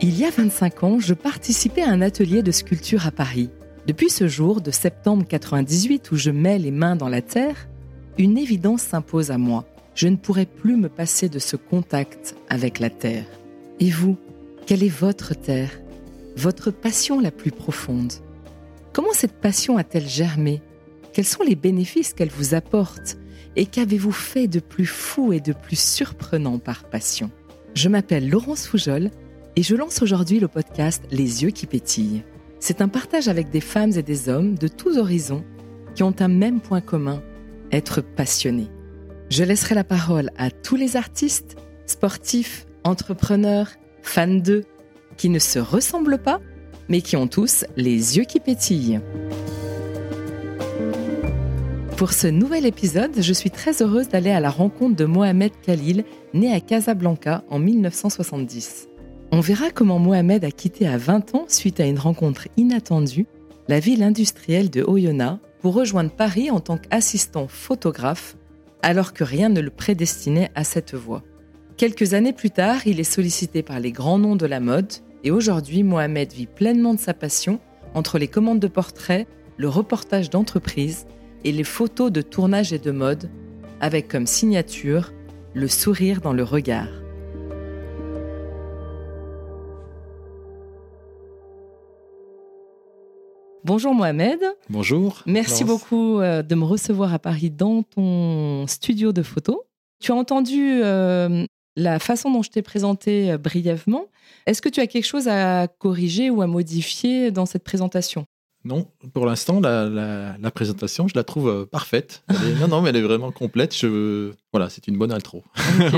Il y a 25 ans, je participais à un atelier de sculpture à Paris. Depuis ce jour de septembre 98 où je mets les mains dans la terre, une évidence s'impose à moi. Je ne pourrai plus me passer de ce contact avec la terre. Et vous, quelle est votre terre? Votre passion la plus profonde? Comment cette passion a-t-elle germé? Quels sont les bénéfices qu'elle vous apporte? Et qu'avez-vous fait de plus fou et de plus surprenant par passion? Je m'appelle Laurence Foujol et je lance aujourd'hui le podcast Les yeux qui pétillent. C'est un partage avec des femmes et des hommes de tous horizons qui ont un même point commun, être passionnés. Je laisserai la parole à tous les artistes, sportifs, entrepreneurs, fans d'eux, qui ne se ressemblent pas, mais qui ont tous les yeux qui pétillent. Pour ce nouvel épisode, je suis très heureuse d'aller à la rencontre de Mohamed Khalil, né à Casablanca en 1970. On verra comment Mohamed a quitté à 20 ans, suite à une rencontre inattendue, la ville industrielle de Oyonnax pour rejoindre Paris en tant qu'assistant photographe, alors que rien ne le prédestinait à cette voie. Quelques années plus tard, il est sollicité par les grands noms de la mode, et aujourd'hui, Mohamed vit pleinement de sa passion entre les commandes de portraits, le reportage d'entreprise et les photos de tournage et de mode, avec comme signature le sourire dans le regard. Bonjour Mohamed. Bonjour. Merci beaucoup euh, de me recevoir à Paris dans ton studio de photo. Tu as entendu euh, la façon dont je t'ai présenté euh, brièvement. Est-ce que tu as quelque chose à corriger ou à modifier dans cette présentation? Non, pour l'instant, la, présentation, je la trouve parfaite. non, non, mais elle est vraiment complète. Je, voilà, c'est une bonne intro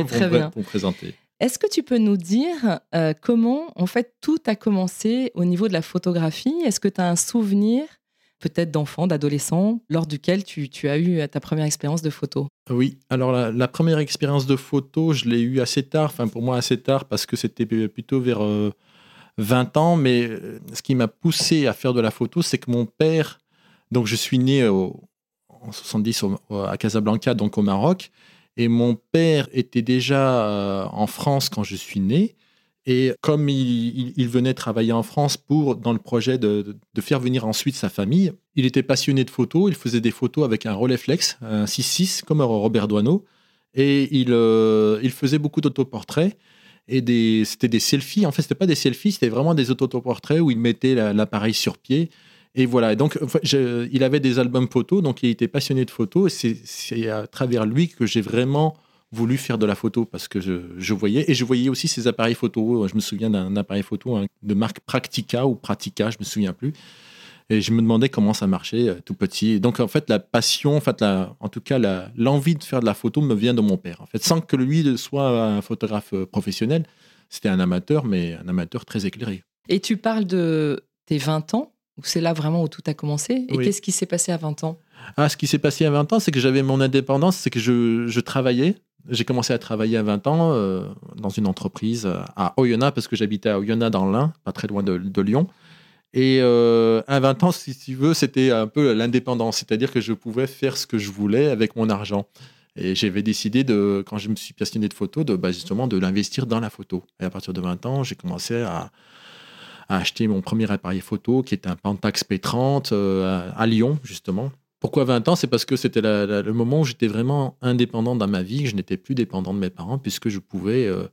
très bien. pour présenter. Est-ce que tu peux nous dire euh, comment, en fait, tout a commencé au niveau de la photographie? Est-ce que tu as un souvenir, peut-être d'enfant, d'adolescent, lors duquel tu, as eu ta première expérience de photo? Oui, alors la, première expérience de photo, je l'ai eue assez tard, enfin pour moi assez tard, parce que c'était plutôt vers 20 euh, ans, mais euh, ce qui m'a poussé à faire de la photo, c'est que mon père, donc je suis né en 70 à Casablanca, donc au Maroc, et mon père était déjà euh, en France quand je suis né. Et comme il, venait travailler en France pour, dans le projet de, faire venir ensuite sa famille, il était passionné de photos. Il faisait des photos avec un Rolleiflex, un 6.6, comme Robert Doisneau. Et il, euh, il faisait beaucoup d'autoportraits. Et c'était des selfies. En fait, c'était pas des selfies, c'était vraiment des autoportraits où il mettait l'appareil sur pied et voilà, donc il avait des albums photos, donc il était passionné de photos. Et c'est à travers lui que j'ai vraiment voulu faire de la photo parce que je, voyais, et je voyais aussi ses appareils photo. Je me souviens d'un appareil photo hein, de marque Practica ou Pratica, je me souviens plus. Et je me demandais comment ça marchait euh, tout petit. donc en fait, la passion, en, fait, la, en tout cas l'envie de faire de la photo me vient de mon père. En fait, sans que lui soit un photographe euh, professionnel, c'était un amateur, mais un amateur très éclairé. Et tu parles de tes 20 ans c'est là vraiment où tout a commencé? Et qu'est-ce qui s'est passé à 20 ans? Ah, Ce qui s'est passé à 20 ans, c'est que j'avais mon indépendance, c'est que je, travaillais. J'ai commencé à travailler à 20 ans euh, dans une entreprise à Oyonnax, parce que j'habitais à Oyonnax dans l'Ain, pas très loin de, Lyon. Et euh, à 20 ans, si tu veux, c'était un peu l'indépendance, c'est-à-dire que je pouvais faire ce que je voulais avec mon argent. Et j'avais décidé, de, quand je me suis passionné de photo, de, bah, justement de l'investir dans la photo. Et à partir de 20 ans, j'ai commencé à, acheter mon premier appareil photo qui est un Pentax P30 euh, à, Lyon, justement. Pourquoi 20 ans? C'est parce que c'était le moment où j'étais vraiment indépendant dans ma vie, je n'étais plus dépendant de mes parents, puisque je pouvais, euh,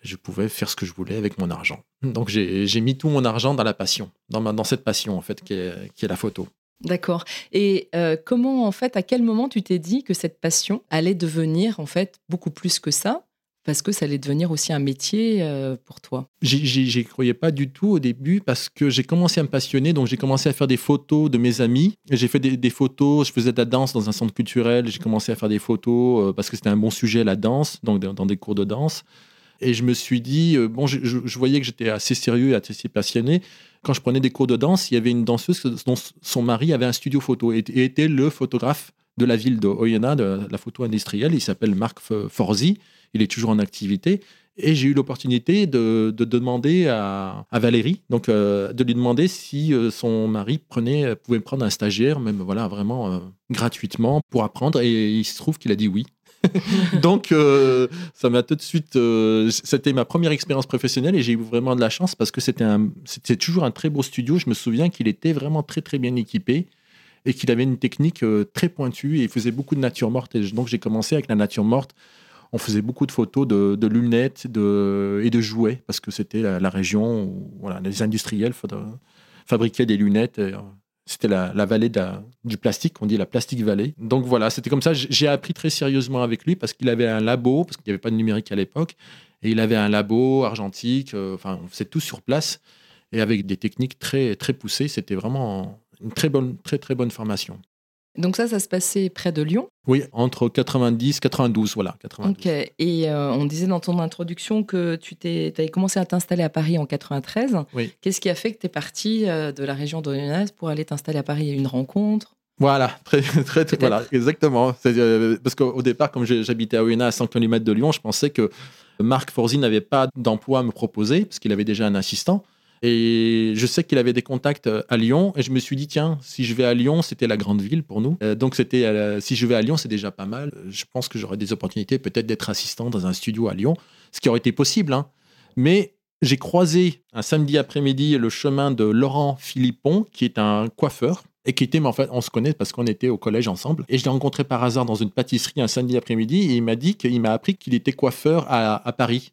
je pouvais faire ce que je voulais avec mon argent. Donc j'ai mis tout mon argent dans la passion, dans, dans cette passion en fait qui est, qui est la photo. D'accord. Et euh, comment, en fait, à quel moment tu t'es dit que cette passion allait devenir, en fait, beaucoup plus que ça? Parce que ça allait devenir aussi un métier euh, pour toi J'y croyais pas du tout au début parce que j'ai commencé à me passionner, donc j'ai commencé à faire des photos de mes amis. J'ai fait des, photos, je faisais de la danse dans un centre culturel, j'ai commencé à faire des photos euh, parce que c'était un bon sujet, la danse, donc dans des cours de danse. Et je me suis dit, euh, bon, je, voyais que j'étais assez sérieux et assez passionné. Quand je prenais des cours de danse, il y avait une danseuse dont son mari avait un studio photo et, était le photographe de la ville de Oyonnax, de la photo industrielle. Il s'appelle Marc Forzi il est toujours en activité. Et j'ai eu l'opportunité de, demander à, Valérie, donc euh, de lui demander si euh, son mari pouvait prendre un stagiaire, même voilà, vraiment gratuitement pour apprendre. Et il se trouve qu'il a dit oui. Donc, euh, ça m'a tout de suite. euh, c'était ma première expérience professionnelle et j'ai eu vraiment de la chance parce que c'était toujours un très beau studio. Je me souviens qu'il était vraiment très très bien équipé et qu'il avait une technique euh, très pointue et il faisait beaucoup de nature morte. Donc, j'ai commencé avec la nature morte. On faisait beaucoup de photos de, lunettes et de jouets parce que c'était la, région où les industriels fa- fabriquaient des lunettes. et, c'était la, vallée du plastique, on dit la plastique vallée. Donc voilà, c'était comme ça. J'ai appris très sérieusement avec lui parce qu'il avait un labo, parce qu'il n'y avait pas de numérique à l'époque, et il avait un labo argentique. euh, Enfin, on faisait tout sur place et avec des techniques très très poussées. C'était vraiment une très bonne, très très bonne formation. Donc ça, ça se passait près de Lyon. Oui, entre 90 92, voilà. 92. Ok. Et euh, on disait dans ton introduction que tu t'es, avais commencé à t'installer à Paris en 93. Oui. Qu'est-ce qui a fait que tu es parti euh, de la région de Lyonnaise pour aller t'installer à Paris? Une rencontre? Voilà, très, très, très- voilà, exactement. Euh, parce qu'au départ, comme j'habitais à Oyonnax, à 100 km de Lyon, je pensais que Marc Forzi n'avait pas d'emploi à me proposer, parce qu'il avait déjà un assistant. Et je sais qu'il avait des contacts euh, à Lyon, et je me suis dit, tiens, si je vais à Lyon, c'était la grande ville pour nous. Euh, donc, c'était, euh, si je vais à Lyon, c'est déjà pas mal. Je pense que j'aurais des opportunités peut-être d'être assistant dans un studio à Lyon, ce qui aurait été possible. hein. Mais j'ai croisé un samedi après-midi le chemin de Laurent Philippon, qui est un coiffeur, et qui était, mais en fait, on se connaît parce qu'on était au collège ensemble. Et je l'ai rencontré par hasard dans une pâtisserie un samedi après-midi, et il m'a dit qu'il m'a appris qu'il était coiffeur à Paris,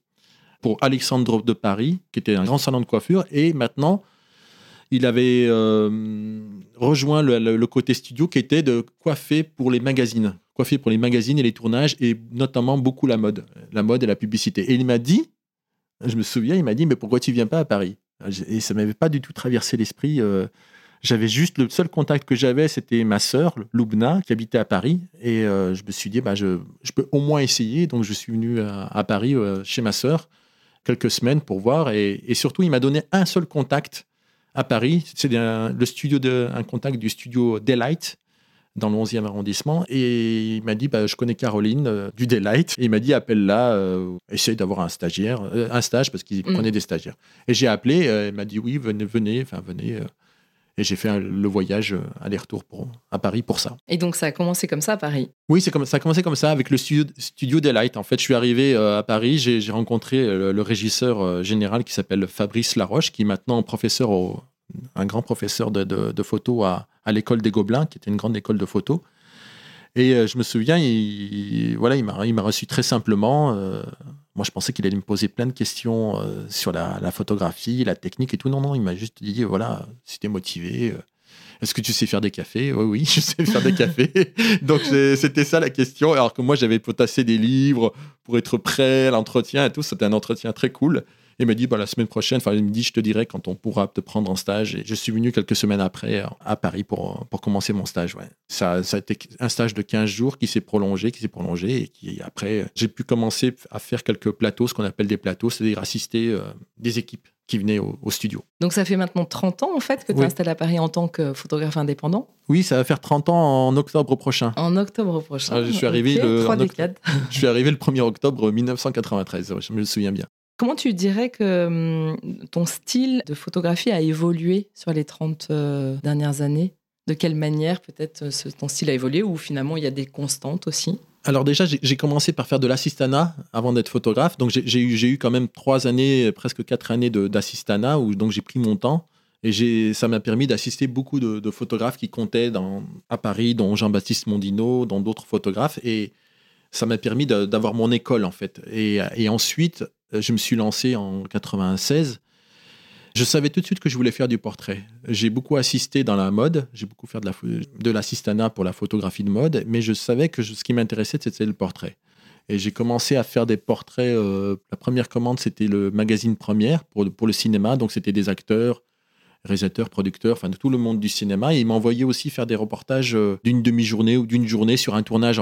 pour Alexandre de Paris, qui était un grand salon de coiffure, et maintenant, il avait euh, rejoint le, côté studio qui était de coiffer pour les magazines, coiffer pour les magazines et les tournages, et notamment beaucoup la mode, la mode et la publicité. Et il m'a dit, je me souviens, il m'a dit, mais pourquoi tu viens pas à Paris? Et ça m'avait pas du tout traversé l'esprit. euh, j'avais juste le seul contact que j'avais, c'était ma sœur, Loubna, qui habitait à Paris. Et euh, je me suis dit, bah, je, peux au moins essayer. Donc je suis venu à, Paris chez ma sœur quelques semaines pour voir. Et, et surtout, il m'a donné un seul contact à Paris. C'est un, le studio de, un contact du studio Daylight dans le 11e arrondissement. Et il m'a dit, bah, je connais Caroline euh, du Daylight. Et il m'a dit, appelle-la, euh, essaye d'avoir un stagiaire, euh, un stage, parce qu'il Mm. prenait des stagiaires. Et j'ai appelé, il m'a dit, oui, venez, venez, enfin, venez. Et j'ai fait le voyage euh, aller-retour pour- à Paris pour ça. Et donc ça a commencé comme ça à Paris? Oui, c'est comme, ça a commencé comme ça avec le studio, studio Delight. En fait, je suis arrivé euh, à Paris, j'ai rencontré euh, le, le régisseur général qui s'appelle Fabrice Laroche, qui est maintenant professeur, au- un grand professeur de, de, de photo à, à l'école des Gobelins, qui était une grande école de photo. Et euh, je me souviens, il, voilà, il m'a il m'a reçu très simplement. euh, moi, je pensais qu'il allait me poser plein de questions euh, sur la, la photographie, la technique et tout. Non, non, il m'a juste dit, voilà, si t'es motivé, est-ce que tu sais faire des cafés? Oui, oui, je sais faire des cafés. Donc, c'était ça la question. Alors que moi, j'avais potassé des livres pour être prêt à l'entretien et tout. C'était un entretien très cool. Il m'a dit, bah, la semaine prochaine, enfin, il me dit, je te dirai quand on pourra te prendre en stage. Et je suis venu quelques semaines après euh, à Paris pour, pour commencer mon stage. Ouais. Ça, ça a été un stage de 15 jours qui s'est prolongé, qui s'est prolongé. Et qui, après, j'ai pu commencer à faire quelques plateaux, ce qu'on appelle des plateaux, c'est-à-dire assister euh, des équipes qui venaient au, au studio. Donc ça fait maintenant 30 ans en fait que tu es Oui. installé à Paris en tant que photographe indépendant? Oui, ça va faire 30 ans en octobre prochain. En octobre prochain. Ah, je suis arrivé le- en. Je suis arrivé le 1er octobre 1993, ouais, je me souviens bien. Comment tu dirais que hum, ton style de photographie a évolué sur les 30 euh, dernières années? De quelle manière peut-être euh, ton style a évolué ou finalement il y a des constantes aussi? Alors déjà, j'ai commencé par faire de l'assistanat avant d'être photographe. Donc j'ai eu, eu quand même trois années, presque quatre années d'assistanat, où donc j'ai pris mon temps. Et ça m'a permis d'assister beaucoup de, photographes qui comptaient à Paris, dont Jean-Baptiste Mondino, dont d'autres photographes. Et ça m'a permis d'avoir mon école, en fait. Et, ensuite, je me suis lancé en 96. Je savais tout de suite que je voulais faire du portrait. J'ai beaucoup assisté dans la mode, j'ai beaucoup fait de la de l'assistanat pour la photographie de mode, mais je savais que ce qui m'intéressait, c'était le portrait. Et j'ai commencé à faire des portraits. euh, la première commande, c'était le magazine Première pour, pour le cinéma. Donc, c'était des acteurs, réalisateurs, producteurs, enfin de tout le monde du cinéma. Et il m'envoyait aussi faire des reportages euh, d'une demi-journée ou d'une journée sur un tournage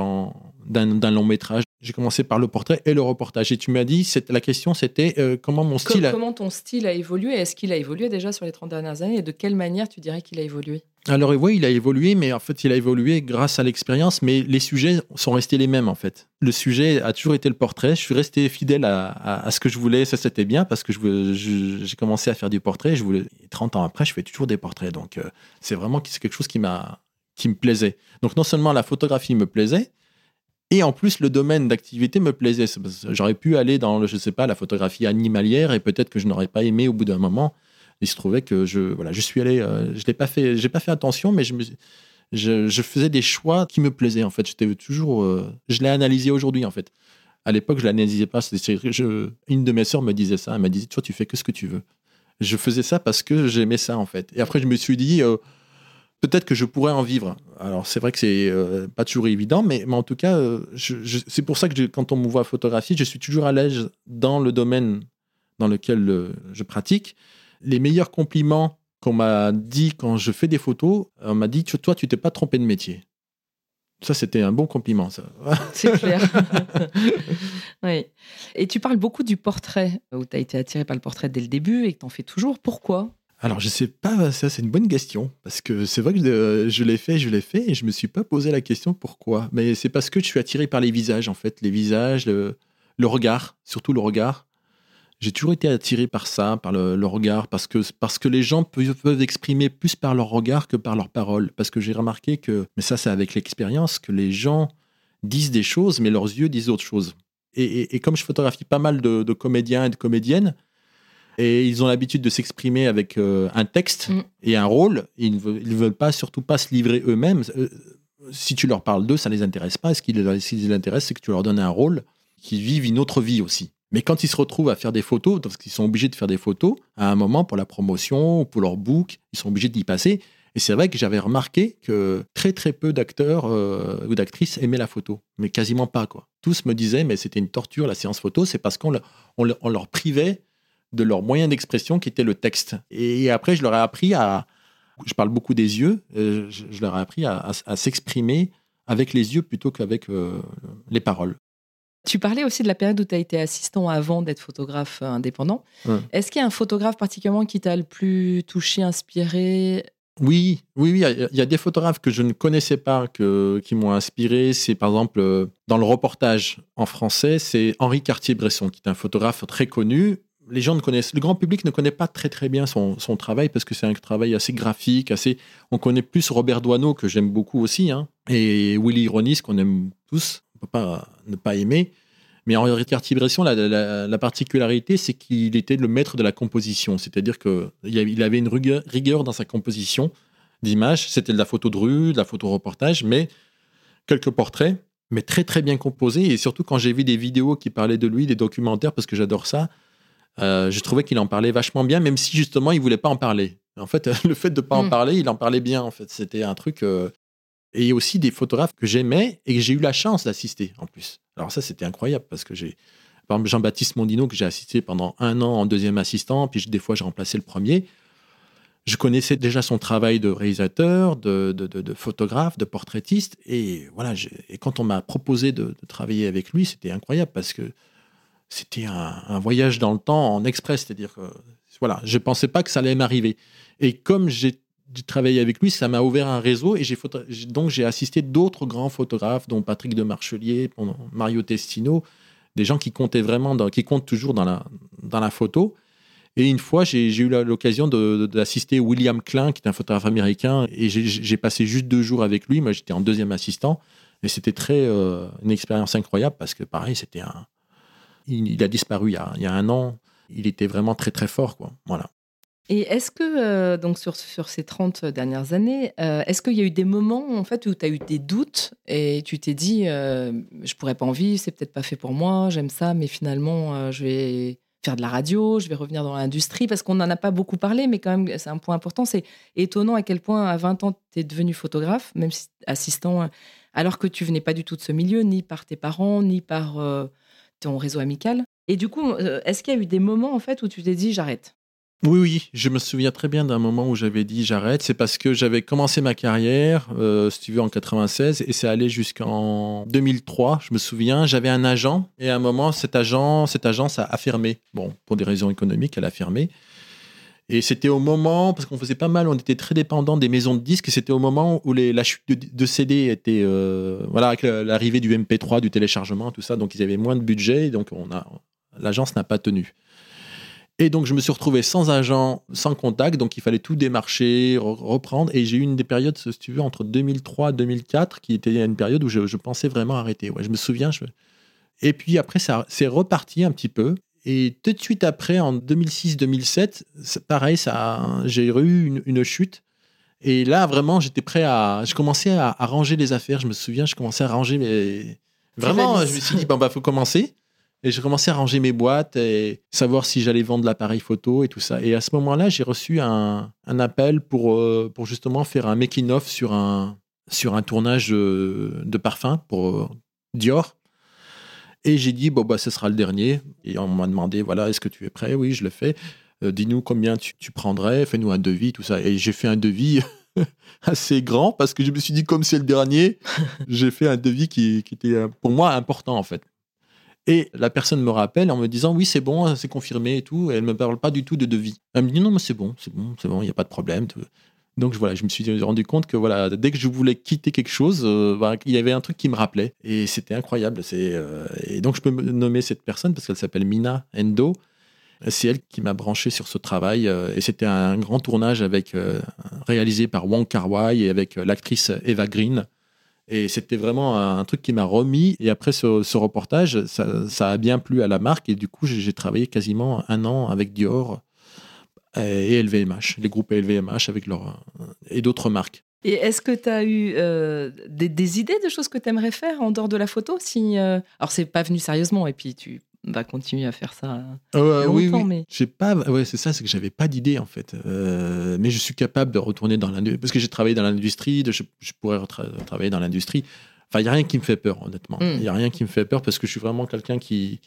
d'un long métrage. J'ai commencé par le portrait et le reportage. Et tu m'as dit, la question, c'était euh, comment mon style. a- Comment ton style a évolué? Est-ce qu'il a évolué déjà sur les 30 dernières années? Et de quelle manière tu dirais qu'il a évolué? Alors oui, il a évolué, mais en fait, il a évolué grâce à l'expérience, mais les sujets sont restés les mêmes en fait. Le sujet a toujours été le portrait. Je suis resté fidèle à, à- à ce que je voulais. Ça, c'était bien parce que j'ai commencé à faire du portrait. Je voulais, et 30 ans après, je fais toujours des portraits. Donc, euh, c'est vraiment quelque chose qui m'a qui me plaisait. Donc, non seulement la photographie me plaisait, Et en plus, le domaine d'activité me plaisait. J'aurais pu aller dans, je sais pas, la photographie animalière et peut-être que je n'aurais pas aimé au bout d'un moment. Il se trouvait que je, voilà, je suis allé, euh, je l'ai pas fait, j'ai pas fait attention, mais je, faisais des choix qui me plaisaient en fait. J'étais toujours, euh, je l'ai analysé aujourd'hui en fait. À l'époque, je l'analysais pas. Une de mes sœurs me disait ça. Elle m'a dit, toi, tu fais que ce que tu veux. Je faisais ça parce que j'aimais ça en fait. Et après, je me suis dit euh, peut-être que je pourrais en vivre. Alors, c'est vrai que c'est euh, pas toujours évident, mais, mais en tout cas, euh, c'est pour ça que quand on me voit photographier, je suis toujours à l'aise dans le domaine dans lequel euh, je pratique. Les meilleurs compliments qu'on m'a dit quand je fais des photos, on m'a dit Toi, tu t'es pas trompé de métier. Ça, c'était un bon compliment, ça. C'est clair. oui. Et tu parles beaucoup du portrait, où tu as été attiré par le portrait dès le début et que tu en fais toujours. Pourquoi? Alors, je sais pas, ça c'est une bonne question. Parce que c'est vrai que euh, je, l'ai fait, je l'ai fait, et je me suis pas posé la question pourquoi. Mais c'est parce que je suis attiré par les visages, en fait. Les visages, le, regard, surtout le regard. J'ai toujours été attiré par ça, par le, regard, parce que, parce que les gens peuvent, exprimer plus par leur regard que par leurs paroles. Parce que j'ai remarqué que, mais ça c'est avec l'expérience, que les gens disent des choses, mais leurs yeux disent autre chose. Et, comme je photographie pas mal de comédiens et de comédiennes, et ils ont l'habitude de s'exprimer avec euh, un texte mm. et un rôle. ils ne veulent, pas, surtout pas se livrer eux-mêmes. Euh, si tu leur parles d'eux, ça ne les intéresse pas. Ce qui les, intéresse, c'est que tu leur donnes un rôle, qu'ils vivent une autre vie aussi. Mais quand ils se retrouvent à faire des photos, parce qu'ils sont obligés de faire des photos, à un moment pour la promotion ou pour leur book, ils sont obligés d'y passer. Et c'est vrai que j'avais remarqué que très très peu d'acteurs euh, ou d'actrices aimaient la photo, mais quasiment pas quoi. Tous me disaient mais c'était une torture la séance photo, c'est parce qu'on on leur privait de leur moyen d'expression qui était le texte. Et après, je leur ai appris à, je parle beaucoup des yeux, euh, je, leur ai appris à, s'exprimer avec les yeux plutôt qu'avec euh, les paroles. Tu parlais aussi de la période où tu as été assistant avant d'être photographe indépendant. Est-ce qu'il y a un photographe particulièrement qui t'a le plus touché, inspiré? Oui, oui, oui. Il y, a des photographes que je ne connaissais pas que, qui m'ont inspiré. C'est par exemple euh, dans le reportage en français, c'est Henri Cartier-Bresson, qui est un photographe très connu, les gens ne connaissent, le grand public ne connaît pas très très bien son, travail parce que c'est un travail assez graphique, assez. On connaît plus Robert Doisneau que j'aime beaucoup aussi, hein, et Willy Ronis qu'on aime tous, on peut pas ne pas aimer. Mais Henri Cartier-Bresson, la, particularité, c'est qu'il était le maître de la composition, c'est-à-dire qu'il avait une rigueur, dans sa composition d'images. C'était de la photo de rue, de la photo reportage, mais quelques portraits, mais très très bien composés. Et surtout quand j'ai vu des vidéos qui parlaient de lui, des documentaires, parce que j'adore ça, euh, je trouvais qu'il en parlait vachement bien, même si justement il voulait pas en parler. En fait, le fait de pas en mm. parler, il en parlait bien. En fait, c'était un truc. Euh, et aussi des photographes que j'aimais et que j'ai eu la chance d'assister en plus. Alors ça, c'était incroyable parce que j'ai, par exemple, Jean-Baptiste Mondino que j'ai assisté pendant un an en deuxième assistant, puis des fois j'ai remplacé le premier. Je connaissais déjà son travail de réalisateur, de, de, photographe, de portraitiste, et voilà. Et quand on m'a proposé de, travailler avec lui, c'était incroyable parce que c'était un, voyage dans le temps en express, c'est-à-dire que voilà, je pensais pas que ça allait m'arriver. Et comme j'ai travaillé avec lui, ça m'a ouvert un réseau et donc j'ai assisté d'autres grands photographes, dont Patrick de Marchelier, Mario Testino, des gens qui comptaient vraiment, qui comptent toujours dans la, dans la photo. Et une fois, j'ai eu l'occasion d'assister William Klein, qui est un photographe américain, et j'ai passé juste deux jours avec lui. Moi, j'étais en deuxième assistant, et c'était très euh, une expérience incroyable parce que pareil, c'était un, il, a disparu il y a, un an. Il était vraiment très très fort. Quoi. Voilà. Et est-ce que, euh, donc sur, sur, ces 30 dernières années, euh, est-ce qu'il y a eu des moments en fait, où tu as eu des doutes et tu t'es dit, euh, je pourrais pas en vivre, c'est peut-être pas fait pour moi, j'aime ça, mais finalement, je vais faire de la radio, je vais revenir dans l'industrie, parce qu'on n'en a pas beaucoup parlé, mais quand même, c'est un point important. C'est étonnant à quel point, à 20 ans, tu es devenu photographe, même si assistant, alors que tu venais pas du tout de ce milieu, ni par tes parents, ni par ton réseau amical. Et du coup, euh, est-ce qu'il y a eu des moments en fait où tu t'es dit j'arrête? Oui, oui, je me souviens très bien d'un moment où j'avais dit j'arrête. C'est parce que j'avais commencé ma carrière, euh, si tu veux, en 96, et c'est allé jusqu'en 2003. Je me souviens, j'avais un agent, et à un moment, cet agent, cette agence a fermé. Bon, pour des raisons économiques, elle a fermé. Et c'était au moment, parce qu'on faisait pas mal, on était très dépendant des maisons de disques, et c'était au moment où la chute de, CD était, euh, voilà, avec l'arrivée du MP3, du téléchargement, tout ça, donc ils avaient moins de budget, donc on a, l'agence n'a pas tenu. Et donc, je me suis retrouvé sans agent, sans contact. Donc, il fallait tout démarcher, reprendre. Et j'ai eu une des périodes, si tu veux, entre 2003 et 2004, qui était une période où je, pensais vraiment arrêter. Ouais, je me souviens. Et puis après, ça c'est reparti un petit peu. Et tout de suite après, en 2006-2007, pareil, ça, j'ai eu une, chute. Et là, vraiment, j'étais prêt à. Je commençais à, ranger les affaires. Je me souviens, je commençais à ranger mes. Vraiment, je me suis dit, bon, bah, faut commencer. Et j'ai commencé à ranger mes boîtes et savoir si j'allais vendre l'appareil photo et tout ça. Et à ce moment-là, j'ai reçu un, un, appel pour, euh, pour justement faire un making-of sur un, sur un tournage de, de parfum pour euh, Dior. Et j'ai dit, bon, bah, ce sera le dernier. Et on m'a demandé, voilà, est-ce que tu es prêt? Oui, je le fais. Euh, dis-nous combien tu, tu prendrais, fais-nous un devis, tout ça. Et j'ai fait un devis assez grand parce que je me suis dit, comme c'est le dernier, j'ai fait un devis qui, qui, était pour moi important, en fait. Et la personne me rappelle en me disant, oui, c'est bon, c'est confirmé et tout. Et elle ne me parle pas du tout de devis. Elle me dit, non, mais c'est bon, c'est bon, c'est bon, il n'y a pas de problème. Donc voilà, je me suis rendu compte que voilà, dès que je voulais quitter quelque chose, euh, bah, il y avait un truc qui me rappelait et c'était incroyable. Euh, et donc je peux nommer cette personne parce qu'elle s'appelle Mina Endo. C'est elle qui m'a branché sur ce travail euh, et c'était un grand tournage réalisé par Wong Kar Wai et avec l'actrice Eva Green. Et c'était vraiment un truc qui m'a remis. Et après ce, reportage, ça, a bien plu à la marque. Et du coup, j'ai travaillé quasiment un an avec Dior et LVMH, les groupes LVMH avec leur, et d'autres marques. Et est-ce que tu as eu euh, des, idées de choses que tu aimerais faire en dehors de la photo si, euh... Alors, c'est pas venu sérieusement, et puis tu vas continuer à faire ça euh, longtemps, oui, oui. mais... J'ai pas... Ouais, c'est ça, c'est que j'avais pas d'idée, en fait. Euh, mais je suis capable de retourner dans l'industrie, parce que j'ai travaillé dans l'industrie, je, je, pourrais travailler dans l'industrie. Enfin, il n'y a rien qui me fait peur, honnêtement. Il n'y a rien qui me fait peur, parce que je suis vraiment quelqu'un qui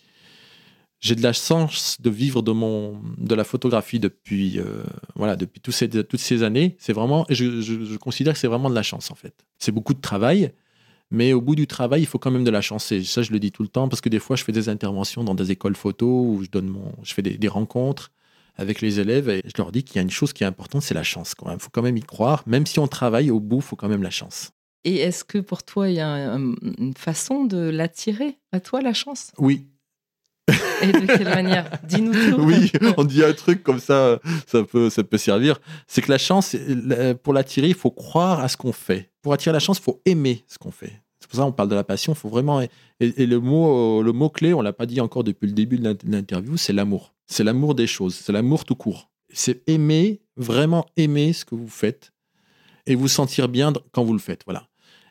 j'ai de la chance de vivre de mon de la photographie depuis euh, voilà depuis tous ces, toutes ces années. C'est vraiment, je, je, considère que c'est vraiment de la chance en fait. C'est beaucoup de travail, mais au bout du travail, il faut quand même de la chance. Et ça, je le dis tout le temps parce que des fois, je fais des interventions dans des écoles photo où je donne mon, je fais des, des rencontres avec les élèves et je leur dis qu'il y a une chose qui est importante, c'est la chance. Il faut quand même y croire, même si on travaille au bout, il faut quand même la chance. Et est-ce que pour toi, il y a une façon de l'attirer à toi, la chance? Oui, et de quelle manière Dis-nous tout. Oui, on dit un truc comme ça, ça peut, ça peut servir. C'est que la chance, pour l'attirer, il faut croire à ce qu'on fait. Pour attirer la chance, il faut aimer ce qu'on fait. C'est pour ça qu'on parle de la passion. Faut vraiment. Et, le mot, le mot clé, on l'a pas dit encore depuis le début de l'interview, c'est l'amour. C'est l'amour des choses. C'est l'amour tout court. C'est aimer, vraiment aimer ce que vous faites et vous sentir bien quand vous le faites. Voilà.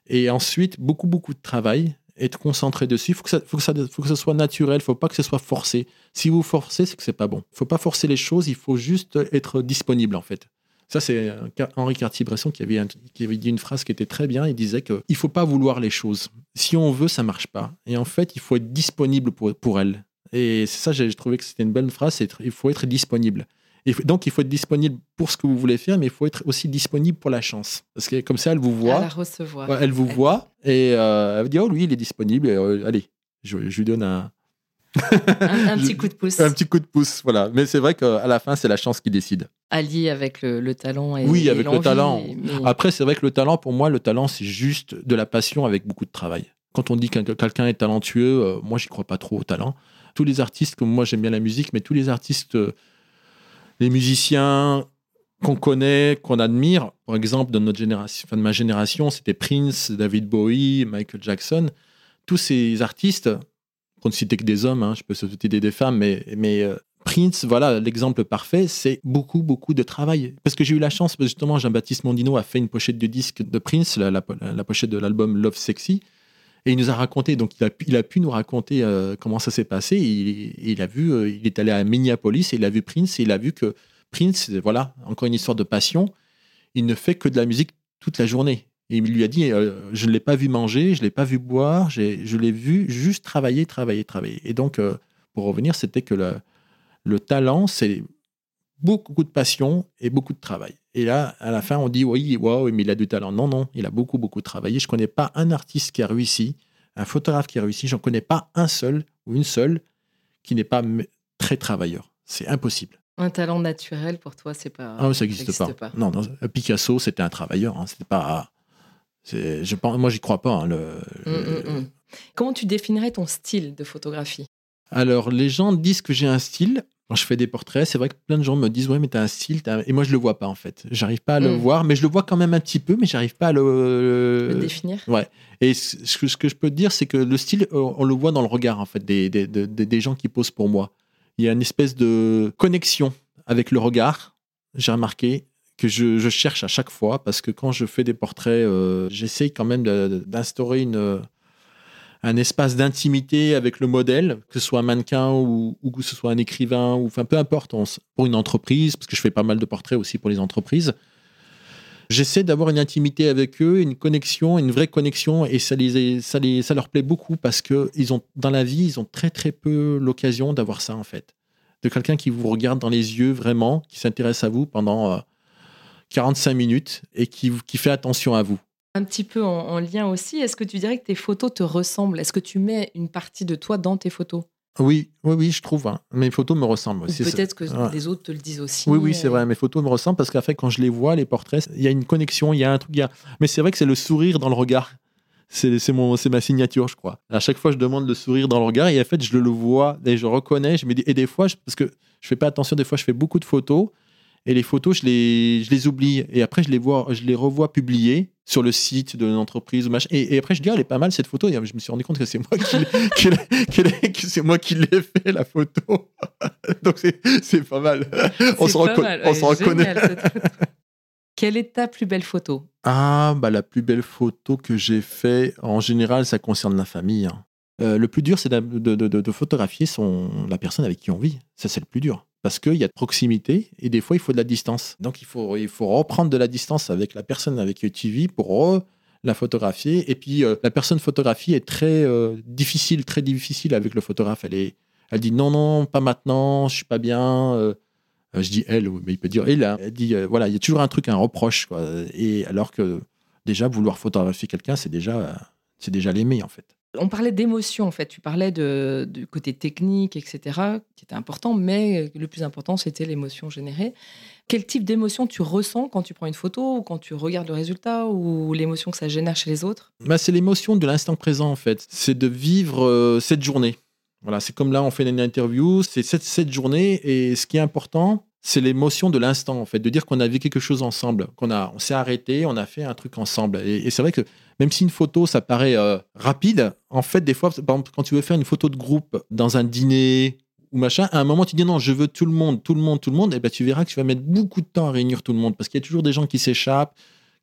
Et ensuite, beaucoup, beaucoup de travail être concentré dessus. Il faut que faut que ça, ce soit naturel. Il faut pas que ce soit forcé. Si vous forcez, c'est que c'est pas bon. Il faut pas forcer les choses. Il faut juste être disponible en fait. Ça, c'est Henri Cartier-Bresson qui avait, qui avait dit une phrase qui était très bien. Il disait qu'il ne faut pas vouloir les choses. Si on veut, ça marche pas. Et en fait, il faut être disponible pour, pour elles. Et ça, j'ai trouvé que c'était une belle phrase. il faut être disponible donc, il faut être disponible pour ce que vous voulez faire, mais il faut être aussi disponible pour la chance. Parce que comme ça, elle vous voit. Elle la recevoir. elle vous voit et euh, elle vous dit Oh, lui, il est disponible. Euh, allez, je, lui donne un. un, petit coup de pouce. Un petit coup de pouce, voilà. Mais c'est vrai qu'à la fin, c'est la chance qui décide. Allié avec le, talent et Oui, avec le talent. Après, c'est vrai que le talent, pour moi, le talent, c'est juste de la passion avec beaucoup de travail. Quand on dit que quelqu'un est talentueux, euh, moi, j'y crois pas trop au talent. Tous les artistes, comme moi, j'aime bien la musique, mais tous les artistes les musiciens qu'on connaît, qu'on admire, par exemple, de notre génération, de ma génération, c'était Prince, David Bowie, Michael Jackson. Tous ces artistes, pour ne citer que des hommes, hein, je peux citer des, femmes, mais, euh, Prince, voilà, l'exemple parfait, c'est beaucoup, beaucoup de travail. Parce que j'ai eu la chance, justement, Jean-Baptiste Mondino a fait une pochette de disque de Prince, la, pochette de l'album Love Sexy. Et il nous a raconté, donc il a, pu nous raconter euh, comment ça s'est passé. Il, a vu, euh, il est allé à Minneapolis et il a vu Prince et il a vu que Prince, voilà, encore une histoire de passion. Il ne fait que de la musique toute la journée. Et il lui a dit, euh, je ne l'ai pas vu manger, je ne l'ai pas vu boire, je l'ai vu juste travailler, travailler, travailler. Et donc, pour revenir, c'était que le talent, c'est beaucoup de passion et beaucoup de travail. Et là, à la fin, on dit oui, waouh, mais il a du talent. Non, non, il a beaucoup, beaucoup travaillé. Je ne connais pas un artiste qui a réussi, un photographe qui a réussi. J'en connais pas un seul ou une seule qui n'est pas très travailleur. C'est impossible. Un talent naturel pour toi, c'est pas. Ah, ça n'existe pas. Non, Picasso, c'était un travailleur. Hein. C'était pas. Je pense, moi, j'y crois pas. Hein, le, hum, hum, hum. Comment tu définirais ton style de photographie? Alors, les gens disent que j'ai un style quand je fais des portraits, c'est vrai que plein de gens me disent ouais mais t'as un style, et moi je le vois pas en fait. J'arrive pas à le Mm. voir, mais je le vois quand même un petit peu, mais j'arrive pas à le, Le définir. Ouais. Et ce que, ce que je peux te dire, c'est que le style, on le voit dans le regard en fait des, des, des- gens qui posent pour moi. Il y a une espèce de connexion avec le regard. J'ai remarqué que je, je cherche à chaque fois parce que quand je fais des portraits, euh, j'essaye quand même d'instaurer une un espace d'intimité avec le modèle, que ce soit un mannequin ou, que ce soit un écrivain, ou peu importe, pour une entreprise, parce que je fais pas mal de portraits aussi pour les entreprises. J'essaie d'avoir une intimité avec eux, une connexion, une vraie connexion, et ça, leur plaît beaucoup parce que ont, dans la vie, ils ont très très peu l'occasion d'avoir ça en fait. De quelqu'un qui vous regarde dans les yeux vraiment, qui s'intéresse à vous pendant euh, 45 minutes et qui fait attention à vous. Un petit peu en, en lien aussi, est-ce que tu dirais que tes photos te ressemblent? Est-ce que tu mets une partie de toi dans tes photos? Oui, oui, oui, je trouve. hein. Mes photos me ressemblent aussi. peut-être que ouais. les autres te le disent aussi Oui, oui, c'est vrai. Mes photos me ressemblent parce qu'en fait, quand je les vois, les portraits, il y a une connexion, il y a un truc. il y a- Mais c'est vrai que c'est le sourire dans le regard. C'est ma signature, je crois. À chaque fois, je demande le sourire dans le regard et en fait, je le vois et je reconnais. Je me dis, et des fois, je- parce que je fais pas attention, des fois, je fais beaucoup de photos et les photos, je les, je les oublie et après, je les, vois, je les revois publiées sur le site de l'entreprise. Et, et après, je dis, ah, elle est pas mal cette photo. Et je me suis rendu compte que c'est moi qui c'est moi qui l'ai fait, la photo. Donc, c'est pas mal. On se ouais, reconnaît. Quelle est ta plus belle photo? Ah, bah la plus belle photo que j'ai fait, en général, ça concerne la famille. hein. Euh, le plus dur, c'est de, de- de- de photographier son, la personne avec qui on vit. Ça, c'est le plus dur. Parce qu'il y a de proximité et des fois, il faut de la distance. Donc, il faut, il faut reprendre de la distance avec la personne avec qui tu vis pour la photographier. Et puis, euh, la personne photographiée est très euh, difficile, très difficile avec le photographe. Elle, est, elle dit non, non, pas maintenant, je suis pas bien. euh, je dis elle, mais il peut dire elle. hein. Elle dit voilà, il y a toujours un truc, un reproche. Et alors que déjà, vouloir photographier quelqu'un, c'est déjà, c'est déjà l'aimer, en fait. On parlait d'émotion, en fait. Tu parlais de, du côté technique, etc., qui était important, mais le plus important, c'était l'émotion générée. Quel type d'émotion tu ressens quand tu prends une photo, ou quand tu regardes le résultat, ou l'émotion que ça génère chez les autres? Bah, c'est l'émotion de l'instant présent, en fait. C'est de vivre euh, cette journée. Voilà, c'est comme là, on fait une interview, c'est cette, cette journée, et ce qui est important, c'est l'émotion de l'instant, en fait, de dire qu'on a vécu quelque chose ensemble, qu'on s'est arrêté, on a fait un truc ensemble. Et, c'est vrai que même si une photo, ça paraît euh, rapide, en fait, des fois, par exemple, quand tu veux faire une photo de groupe dans un dîner ou machin, à un moment, tu dis non, je veux tout le monde, tout le monde, tout le monde, et ben tu verras que tu vas mettre beaucoup de temps à réunir tout le monde, parce qu'il y a toujours des gens qui s'échappent,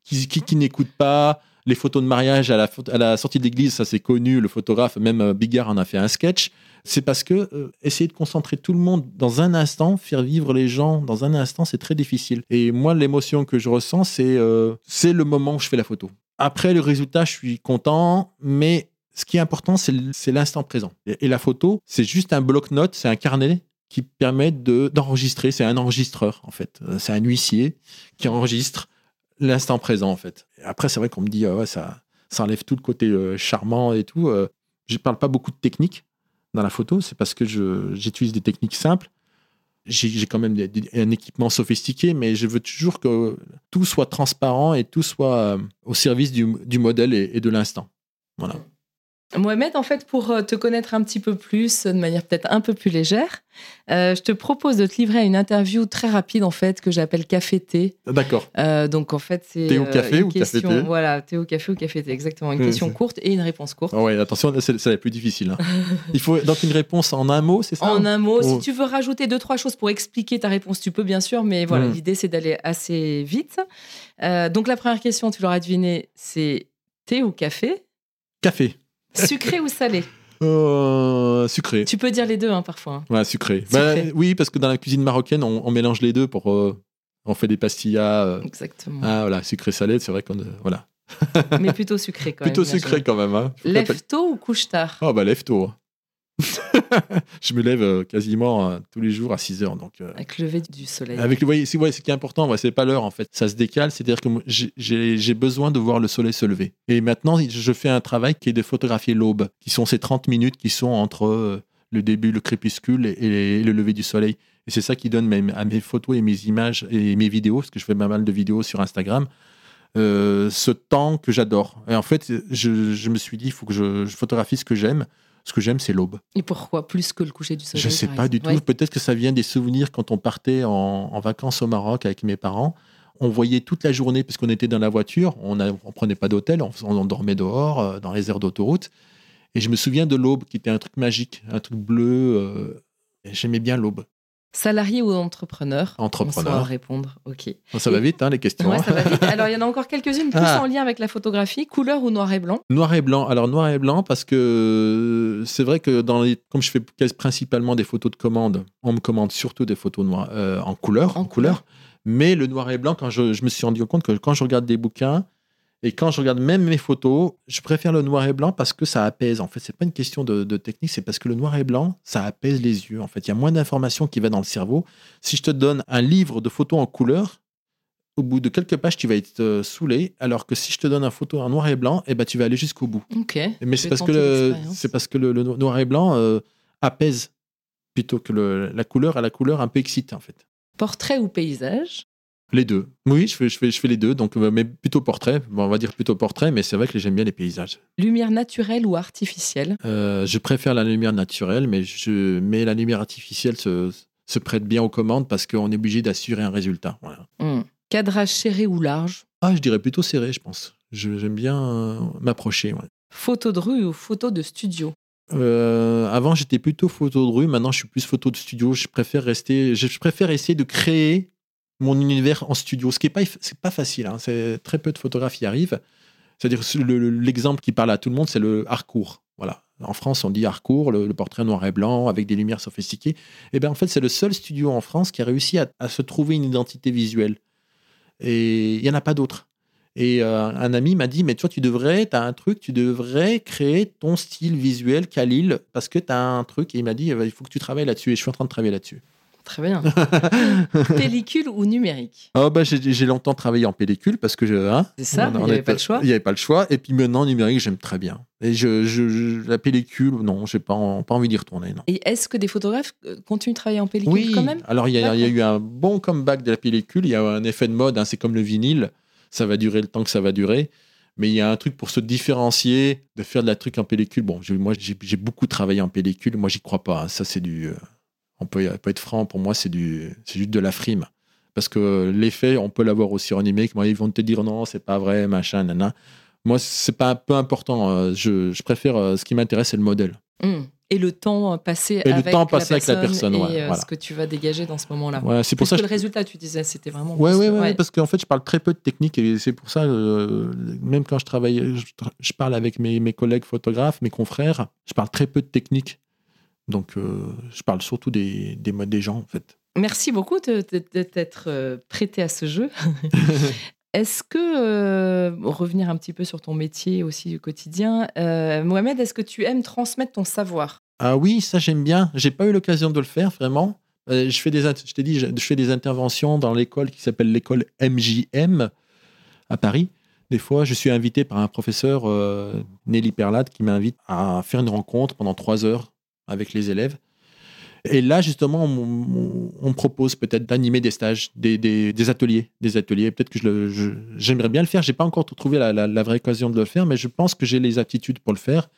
qui n'écoutent pas. Les photos de mariage à la, sortie de l'église, ça c'est connu, le photographe, même euh, Bigard en a fait un sketch. C'est parce que euh, essayer de concentrer tout le monde dans un instant, faire vivre les gens dans un instant, c'est très difficile. Et moi, l'émotion que je ressens, c'est euh, le moment où je fais la photo. Après, le résultat, je suis content, mais ce qui est important, c'est l'instant présent. Et, la photo, c'est juste un bloc-notes, c'est un carnet qui permet de- d'enregistrer. c'est un enregistreur, en fait. C'est un huissier qui enregistre l'instant présent, en fait. Après, c'est vrai qu'on me dit, ah ça, ça enlève tout le côté euh, charmant et tout. Euh, je parle pas beaucoup de technique dans la photo, c'est parce que j'utilise des techniques simples. J'ai quand même un équipement sophistiqué, mais je veux toujours que tout soit transparent et tout soit euh, au service du, du modèle et, et de l'instant. Voilà. Mohamed, en fait, pour euh, te connaître un petit peu plus, de manière peut-être un peu plus légère, euh, je te propose de te livrer à une interview très rapide, en fait, que j'appelle Café-Thé. D'accord. Euh, donc, en fait, c'est. Thé au café ou question, café-thé Voilà, thé au café ou café-thé, exactement. Une question courte et une réponse courte. Ah ouais, attention, c'est la plus difficile. hein. Il faut donc une réponse en un mot, c'est ça? En un mot, Oh. si tu veux rajouter deux, trois choses pour expliquer ta réponse, tu peux bien sûr, mais voilà, Mm. l'idée c'est d'aller assez vite. Donc la première question, tu l'auras deviné, c'est thé ou café? Café. Sucré ou salé Euh, sucré. Tu peux dire les deux hein, parfois. hein. Ouais, sucré. Sucré. Bah, oui, parce que dans la cuisine marocaine, on, on mélange les deux pour. euh, on fait des pastillas. euh, Exactement. ah, voilà, sucré-salé, c'est vrai qu'on. euh, voilà. Mais plutôt sucré quand Plutôt même. bien sucré quand même. Hein. Lève tôt ou couche tard Oh, bah, lève tôt. je me lève euh, quasiment euh, tous les jours à 6 heures. Donc, euh, Avec le lever du soleil. avec le voyez, c'est ouais, ce qui est important, ouais, c'est pas l'heure en fait. Ça se décale, c'est-à-dire que j'ai- besoin de voir le soleil se lever. Et maintenant, je fais un travail qui est de photographier l'aube, qui sont ces 30 minutes qui sont entre le début, le crépuscule et, et le lever du soleil. Et c'est ça qui donne mes- à mes photos et mes images et mes vidéos, parce que je fais pas mal de vidéos sur Instagram, euh, ce temps que j'adore. Et en fait, je, je me suis dit, il faut que je, je photographie ce que j'aime. Ce que j'aime, c'est l'aube. Et pourquoi Plus que le coucher du soleil Je ne sais pas du tout. Peut-être que ça vient des souvenirs quand on partait en, en vacances au Maroc avec mes parents. On voyait toute la journée, puisqu'on était dans la voiture, on ne prenait pas d'hôtel, on, on dormait dehors, euh, dans les aires d'autoroute. Et je me souviens de l'aube, qui était un truc magique, un truc bleu. euh, J'aimais bien l'aube. Salarié ou entrepreneur Entrepreneur. On répondre, ok. Ça va vite, hein, les questions. Ouais, hein. ça va vite. Alors, il y en a encore quelques-unes plus Ah. en lien avec la photographie, couleur ou noir et blanc? Noir et blanc. Alors noir et blanc parce que c'est vrai que dans les, comme je fais principalement des photos de commande, on me commande surtout des photos noires euh, en couleur, En en, couleur. Mais le noir et blanc, quand je, je me suis rendu compte que quand je regarde des bouquins et quand je regarde même mes photos, je préfère le noir et blanc parce que ça apaise. En fait, c'est pas une question de, de technique, c'est parce que le noir et blanc, ça apaise les yeux. En fait, il y a moins d'informations qui va dans le cerveau. Si je te donne un livre de photos en couleur, au bout de quelques pages, tu vas être euh, saoulé, alors que si je te donne un photo en noir et blanc, eh ben, tu vas aller jusqu'au bout. Ok. Mais c'est parce, que c'est parce que le, le noir et blanc euh, apaise plutôt que le- la couleur à la couleur un peu excite en fait. Portrait ou paysage? Les deux. Oui, je fais, je fais, je fais les deux, donc, euh, mais plutôt portrait. Bon, on va dire plutôt portrait, mais c'est vrai que j'aime bien les paysages. Lumière naturelle ou artificielle? Euh, je préfère la lumière naturelle, mais, je, mais la lumière artificielle se, se prête bien aux commandes parce qu'on est obligé d'assurer un résultat. Voilà. Hmm. Cadrage serré ou large? Ah, je dirais plutôt serré, je pense. Je- J'aime bien euh, m'approcher. ouais. Photo de rue ou photo de studio? Euh, avant, j'étais plutôt photo de rue. Maintenant, je suis plus photo de studio. Je préfère rester. Je préfère essayer de créer mon univers en studio, ce qui est pas pas facile. hein. C'est très peu de photographes y arrivent. C'est-à-dire le- le- l'exemple qui parle à tout le monde, c'est le hardcore. Voilà. En France, on dit hardcore, le, portrait noir et blanc avec des lumières sophistiquées. Et ben en fait, c'est le seul studio en France qui a réussi à, se trouver une identité visuelle. Et il y en a pas d'autres. Et euh, un ami m'a dit, mais toi, tu devrais, tu as un truc, tu devrais créer ton style visuel Khalil, parce que tu as un truc. Et il m'a dit, eh ben, il faut que tu travailles là-dessus. Et je suis en train de travailler là-dessus. Très bien. Pellicule ou numérique? Oh, bah, j'ai longtemps travaillé en pellicule, parce que je. hein, C'est ça, on- il n'y avait pas le choix. Il n'y avait pas le choix. Et puis maintenant, numérique, j'aime très bien. Et je, je- je- la pellicule, non, j'ai pas, pas envie d'y retourner. Non. Et est-ce que des photographes euh, continuent de travailler en pellicule quand même? Alors, il y, a- il y a D'accord. eu un bon comeback de la pellicule. Il y a un effet de mode. hein, c'est comme le vinyle. Ça va durer le temps que ça va durer. Mais il y a un truc pour se différencier, de faire de la truc en pellicule. Bon, moi, j'ai j'ai beaucoup travaillé en pellicule. Moi, j'y crois pas. hein. Ça, c'est du. Euh, On peut, on peut être franc. Pour moi, c'est juste de la frime. Parce que l'effet, on peut l'avoir aussi en numérique. Moi, ils vont te dire non, c'est pas vrai, machin, nana. Moi, c'est pas un peu important. euh, Je, je préfère. euh, Ce qui m'intéresse, c'est le modèle. Hmm. Et le temps passé Et le avec, temps la passé avec la personne, et ouais, euh, voilà. ce que tu vas dégager dans ce moment-là. Ouais, c'est pour ça. que le résultat, tu disais, c'était vraiment. Plus- ouais, ouais, parce qu'en fait, je parle très peu de technique et c'est pour ça, euh, même quand je travaille, je, parle avec mes, mes collègues photographes, mes confrères, je parle très peu de technique. Donc, euh, je parle surtout des, des, modes des gens, en fait. Merci beaucoup de, de- de t'être euh, prêté à ce jeu. Est-ce que, euh, revenir un petit peu sur ton métier aussi du quotidien, euh, Mohamed, est-ce que tu aimes transmettre ton savoir? Ah oui, ça j'aime bien. J'ai pas eu l'occasion de le faire vraiment. Euh, je fais des, je t'ai dit, je, je fais des interventions dans l'école qui s'appelle l'école MJM à Paris. Des fois, je suis invité par un professeur, Nelly Perlade, qui m'invite à faire une rencontre pendant trois heures avec les élèves. Et là, justement, on, on- propose peut-être d'animer des stages, des, des- des ateliers, des ateliers. Peut-être que j'aimerais bien le faire. J'ai pas encore trouvé la, la- la vraie occasion de le faire, mais je pense que j'ai les aptitudes pour le faire.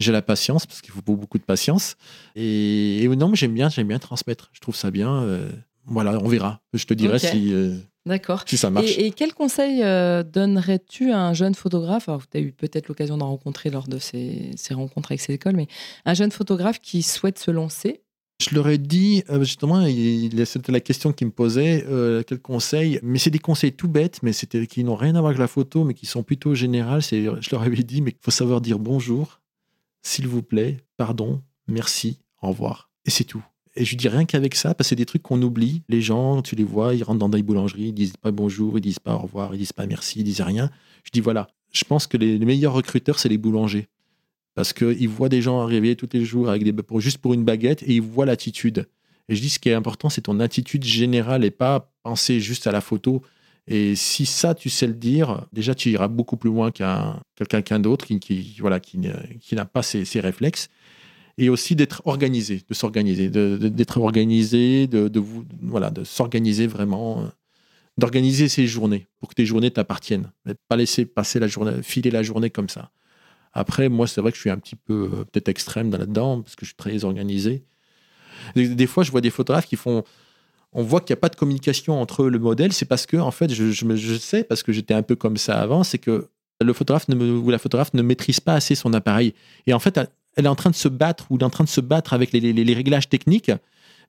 J'ai la patience parce qu'il faut beaucoup de patience. Et, et non, j'aime bien, j'aime bien transmettre. Je trouve ça bien. euh, voilà, on verra. Je te dirai si, euh, D'accord. si ça marche. Et, et quel conseil euh, donnerais-tu à un jeune photographe? Alors, tu as eu peut-être l'occasion d'en rencontrer lors de ces, ces rencontres avec ces écoles, mais un jeune photographe qui souhaite se lancer? Je leur ai dit, euh, justement, c'était la question qu'ils me posaient, euh, quel conseil? Mais c'est des conseils tout bêtes, mais c'était qui n'ont rien à voir avec la photo, mais qui sont plutôt générales. Je leur avais dit, mais il faut savoir dire bonjour, s'il vous plaît, pardon, merci, au revoir. Et c'est tout. Et je dis rien qu'avec ça, parce que c'est des trucs qu'on oublie. Les gens, tu les vois, ils rentrent dans des boulangeries, ils disent pas bonjour, ils disent pas au revoir, ils disent pas merci, ils disent rien. Je dis voilà, je pense que les, meilleurs recruteurs, c'est les boulangers. Parce qu'ils voient des gens arriver tous les jours avec des, pour- juste pour une baguette et ils voient l'attitude. Et je dis ce qui est important, c'est ton attitude générale et pas penser juste à la photo. Et si ça, tu sais le dire, déjà, tu iras beaucoup plus loin qu'un que quelqu'un d'autre qui, qui, voilà, qui, qui n'a pas ces, ces réflexes. Et aussi d'être organisé, de s'organiser, d'être organisé, de, vous, voilà, de s'organiser vraiment, euh, d'organiser ses journées pour que tes journées t'appartiennent. Pas laisser passer la journée, filer la journée comme ça. Après, moi, c'est vrai que je suis un petit peu euh, peut-être extrême là-dedans, parce que je suis très organisé. Des, fois, je vois des photographes qui font. On voit qu'il n'y a pas de communication entre le modèle. C'est parce que, en fait, je sais, parce que j'étais un peu comme ça avant, c'est que le photographe ne, ou la photographe ne maîtrise pas assez son appareil. Et en fait, elle est en train de se battre ou est en train de se battre avec les, les, les réglages techniques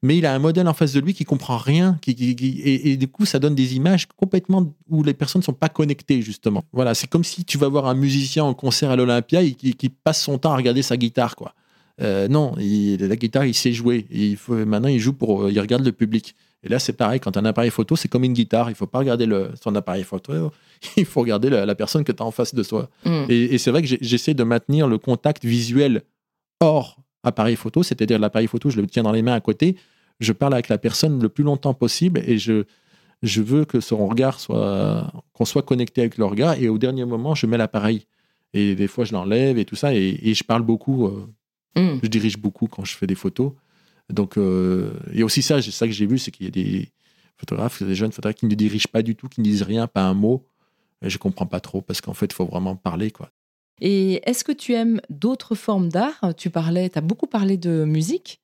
mais il a un modèle en face de lui qui comprend rien, qui, qui, qui et, et, du coup, ça donne des images complètement où les personnes ne sont pas connectées, justement. Voilà, c'est comme si tu vas voir un musicien en concert à l'Olympia et qui, qui, passe son temps à regarder sa guitare, quoi. Euh, non, il, la guitare, il sait jouer. Il faut, maintenant, il joue pour, il regarde le public. Et là, c'est pareil, quand tu as un appareil photo, c'est comme une guitare. Il faut pas regarder le, son appareil photo, il faut regarder la, la personne que tu as en face de soi. Mm. Et, et c'est vrai que j'essaie de maintenir le contact visuel hors appareil photo, c'est-à-dire l'appareil photo, je le tiens dans les mains à côté, je parle avec la personne le plus longtemps possible et je, je veux que son regard soit, qu'on soit connecté avec le regard. Et au dernier moment, je mets l'appareil. Et des fois, je l'enlève et tout ça. Et, et je parle beaucoup. Euh, mm. Je dirige beaucoup quand je fais des photos. Donc, euh, et aussi ça, c'est ça que j'ai vu, c'est qu'il y a des photographes, des jeunes photographes qui ne dirigent pas du tout, qui ne disent rien, pas un mot. Et je comprends pas trop parce qu'en fait, il faut vraiment parler, quoi. Et est-ce que tu aimes d'autres formes d'art? Tu parlais, tu as beaucoup parlé de musique.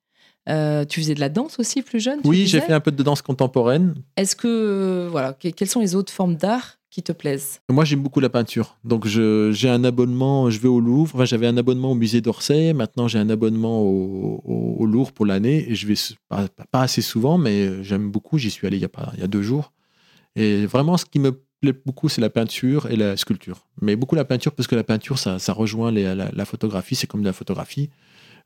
Euh, tu faisais de la danse aussi plus jeune Oui, j'ai fait un peu de danse contemporaine. Est-ce que, euh, voilà, que, quelles sont les autres formes d'art qui te plaisent? Moi, j'aime beaucoup la peinture. Donc, j'ai un abonnement, je vais au Louvre. Enfin, j'avais un abonnement au musée d'Orsay. Maintenant, j'ai un abonnement au, au, au Louvre pour l'année. Et je vais pas, pas, assez souvent, mais j'aime beaucoup. J'y suis allé il y, a pas, il y a deux jours. Et vraiment, ce qui me beaucoup, c'est la peinture et la sculpture. Mais beaucoup la peinture, parce que la peinture, ça, ça rejoint la, photographie. C'est comme de la photographie.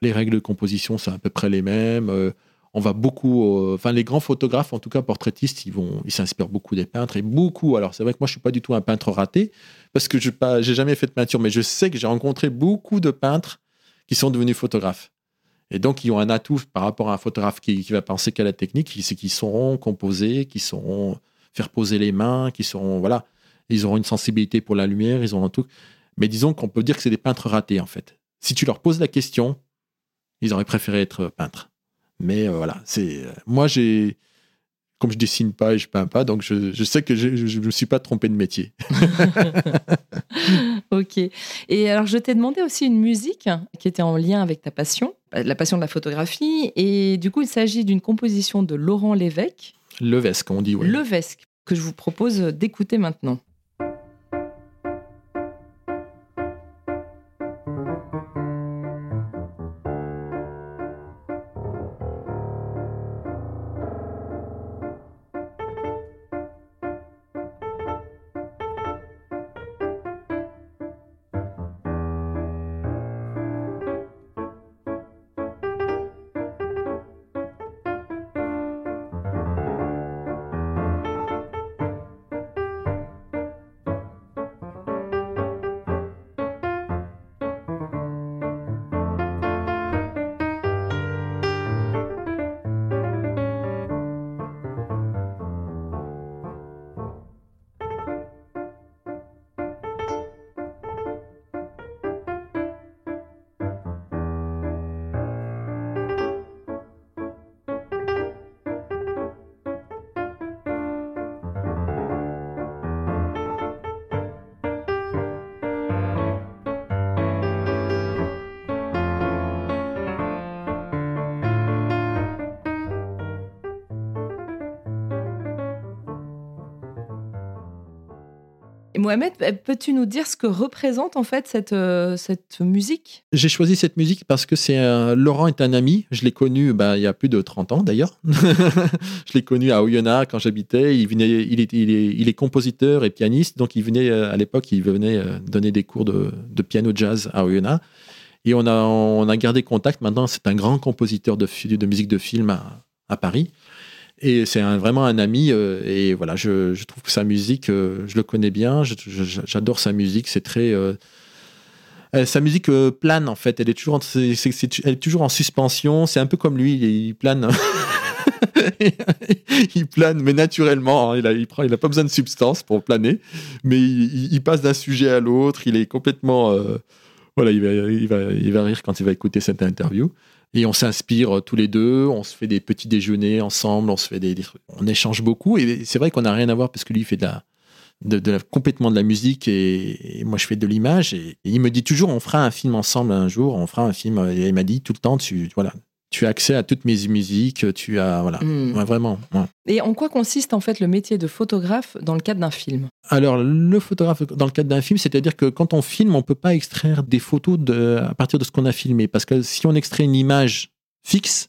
Les règles de composition sont à peu près les mêmes. Euh, on va beaucoup, enfin les grands photographes, en tout cas portraitistes, ils vont, ils s'inspirent beaucoup des peintres et beaucoup. Alors c'est vrai que moi je suis pas du tout un peintre raté parce que je pas, j'ai jamais fait de peinture, mais je sais que j'ai rencontré beaucoup de peintres qui sont devenus photographes. Et donc, ils ont un atout par rapport à un photographe qui, va penser qu'à la technique, c'est qu'ils sauront composer, qu'ils sauront faire poser les mains, qu'ils sauront, voilà, ils auront une sensibilité pour la lumière, ils auront tout. Mais disons qu'on peut dire que c'est des peintres ratés, en fait. Si tu leur poses la question, ils auraient préféré être peintres. Mais euh, voilà, c'est euh, moi j'ai comme je dessine pas et je peins pas, donc je, je sais que je ne me suis pas trompé de métier. ok. Et alors, je t'ai demandé aussi une musique qui était en lien avec ta passion, la passion de la photographie. Et du coup, il s'agit d'une composition de Laurent Lévesque. Levesque, on dit, oui. Levesque, que je vous propose d'écouter maintenant. Mohamed, peux-tu nous dire ce que représente en fait cette, euh, cette musique? J'ai choisi cette musique parce que c'est Laurent est un ami. Je l'ai connu bah, il y a plus de 30 ans d'ailleurs. je l'ai connu à Oyonnax quand j'habitais. Il, il, est, il, est, il est compositeur et pianiste. Donc il venait euh, à l'époque, il venait euh, donner des cours de, de piano jazz à Oyonnax. Et on a, on a gardé contact. Maintenant, c'est un grand compositeur de, de musique de film à Paris. Et c'est vraiment un ami. Euh, et voilà, je, trouve que sa musique, euh, je le connais bien. J'adore sa musique. C'est très. Euh, sa musique plane, en fait. Elle est toujours en, elle est toujours en suspension. C'est un peu comme lui. Il plane. il plane, mais naturellement. Hein, il, a, il, prend, il pas besoin de substance pour planer. Mais il, il passe d'un sujet à l'autre. Il est complètement. voilà, il va, il, va, il va rire quand il va écouter cette interview. Et on s'inspire tous les deux, on se fait des petits déjeuners ensemble, on se fait des, on échange beaucoup. Et c'est vrai qu'on n'a rien à voir parce que lui fait de complètement de la musique et, moi je fais de l'image. Et, il me dit toujours on fera un film ensemble un jour, on fera un film. Et il m'a dit tout le temps tu voilà. Tu as accès à toutes mes musiques, tu as voilà, hmm. vraiment. Et en quoi consiste en fait le métier de photographe dans le cadre d'un film? Alors le photographe dans le cadre d'un film, c'est-à-dire que quand on filme, on peut pas extraire des photos de, à partir de ce qu'on a filmé, parce que si on extrait une image fixe,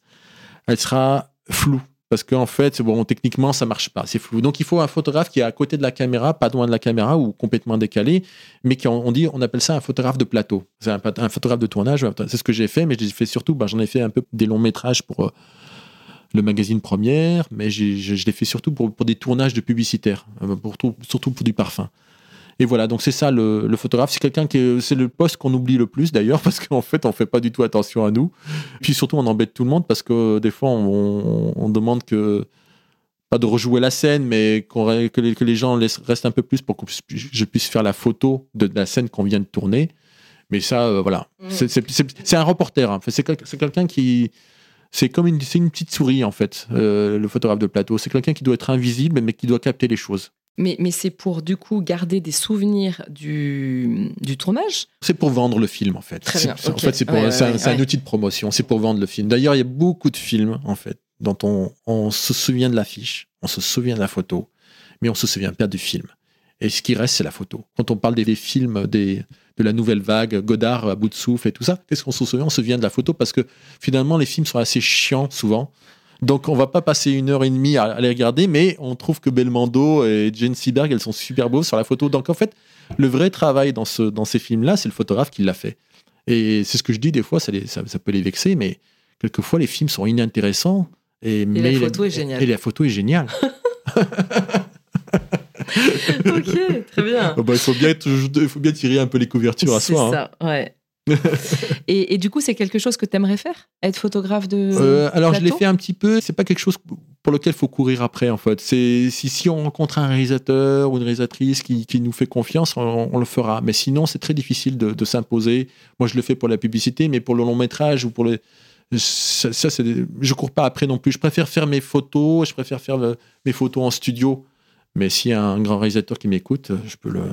elle sera floue parce qu'en fait, techniquement, ça marche pas, c'est flou. Donc, il faut un photographe qui est à côté de la caméra, pas loin de la caméra ou complètement décalé, mais qui, on dit, on appelle ça un photographe de plateau. C'est un, photographe de tournage. C'est ce que j'ai fait, mais j'ai fait surtout, ben, j'en ai fait un peu des longs métrages pour euh, le magazine Première, mais je, l'ai fait surtout pour, des tournages de publicitaires, euh, surtout pour du parfum. Et voilà, donc c'est ça le, photographe. C'est quelqu'un qui c'est le poste qu'on oublie le plus d'ailleurs parce qu'en fait on fait pas du tout attention à nous. Puis surtout on embête tout le monde parce que des fois on, demande que pas de rejouer la scène, mais que, les, que les gens restent un peu plus pour que je puisse faire la photo de, la scène qu'on vient de tourner. Mais ça, euh, voilà, mm. c'est un reporter. Hein. C'est quelqu'un qui c'est comme une, une, petite souris en fait, euh, le photographe de plateau. C'est quelqu'un qui doit être invisible mais qui doit capter les choses. Mais, mais c'est pour du coup garder des souvenirs du, du tournage C'est pour vendre le film en fait. Très bien. En fait, c'est un, outil de promotion, c'est pour vendre le film. D'ailleurs, il y a beaucoup de films en fait dont on, on se souvient de l'affiche, on se souvient de la photo, mais on se souvient pas du film. Et ce qui reste, c'est la photo. Quand on parle des, des films des, de la nouvelle vague, Godard à bout de souffle et tout ça, qu'est-ce qu'on se souvient? On se souvient de la photo parce que finalement, les films sont assez chiants souvent. Donc on va pas passer une heure et demie à, les regarder, mais on trouve que Belmondo et Jane Seberg, elles sont super beaux sur la photo. Donc en fait, le vrai travail dans, ce, dans ces films-là, c'est le photographe qui l'a fait. Et c'est ce que je dis des fois, ça, ça, peut les vexer, mais quelquefois les films sont inintéressants. Et, mais la photo est géniale. Et la photo est géniale. ok, très bien. Bah, il, faut bien, il faut bien tirer un peu les couvertures à soi. C'est hein. ça, ouais. et, du coup, c'est quelque chose que tu aimerais faire Être photographe de. Euh, alors, je l'ai fait un petit peu. C'est pas quelque chose pour lequel il faut courir après, en fait. Si, si on rencontre un réalisateur ou une réalisatrice qui, qui nous fait confiance, on, le fera. Mais sinon, c'est très difficile de, de s'imposer. Moi, je le fais pour la publicité, mais pour le long métrage ou pour les. Ça, ça c'est je cours pas après non plus. Je préfère faire mes photos, je préfère faire mes photos en studio. Mais s'il y a un grand réalisateur qui m'écoute, je peux le,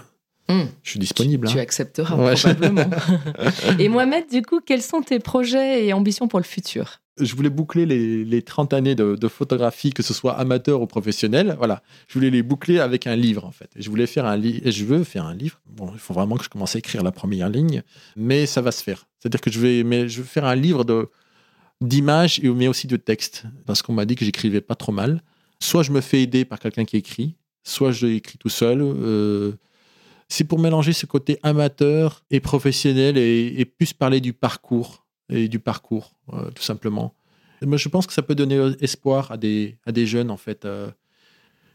Hmm. Je suis disponible. Tu, hein. accepteras probablement. et Mohamed, du coup, quels sont tes projets et ambitions pour le futur? Je voulais boucler les, les 30 années de, photographie, que ce soit amateur ou professionnel. Voilà, je voulais les boucler avec un livre en fait. Je voulais faire un livre, et je veux faire un livre. Bon, il faut vraiment que je commence à écrire la première ligne, mais ça va se faire. C'est-à-dire que je vais, mais je vais faire un livre de d'images, mais aussi de textes, parce qu'on m'a dit que j'écrivais pas trop mal. Soit je me fais aider par quelqu'un qui écrit, soit je écris tout seul. Euh, c'est pour mélanger ce côté amateur et professionnel et, plus parler du parcours et du parcours, euh, tout simplement. moi, je pense que ça peut donner espoir à des, à des jeunes, en fait, euh,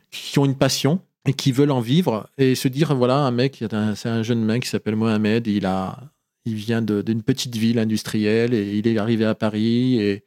qui ont une passion et qui veulent en vivre et se dire voilà, un mec, c'est un jeune mec qui s'appelle Mohamed, il, a, il vient d'une petite ville industrielle et il est arrivé à Paris et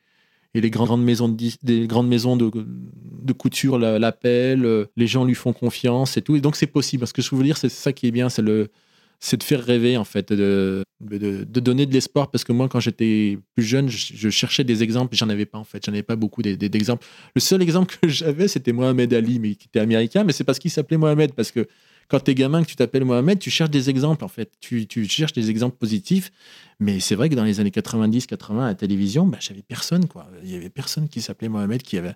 et les grandes maisons de, couture l'appellent, euh, les gens lui font confiance et tout. Et donc c'est possible. Ce que je veux dire, c'est ça qui est bien, c'est de faire rêver en fait, de, de, donner de l'espoir parce que moi quand j'étais plus jeune, je, cherchais des exemples, j'en avais pas en fait, j'en avais pas beaucoup d'exemples. Le seul exemple que j'avais c'était Mohamed Ali, mais qui était américain, mais c'est parce qu'il s'appelait Mohamed parce que quand tu es gamin, que tu t'appelles Mohamed, tu cherches des exemples, en fait. Tu, cherches des exemples positifs. Mais c'est vrai que dans les années 90, 80, à la télévision, bah, j'avais personne, quoi. Il y avait personne qui s'appelait Mohamed, qui avait.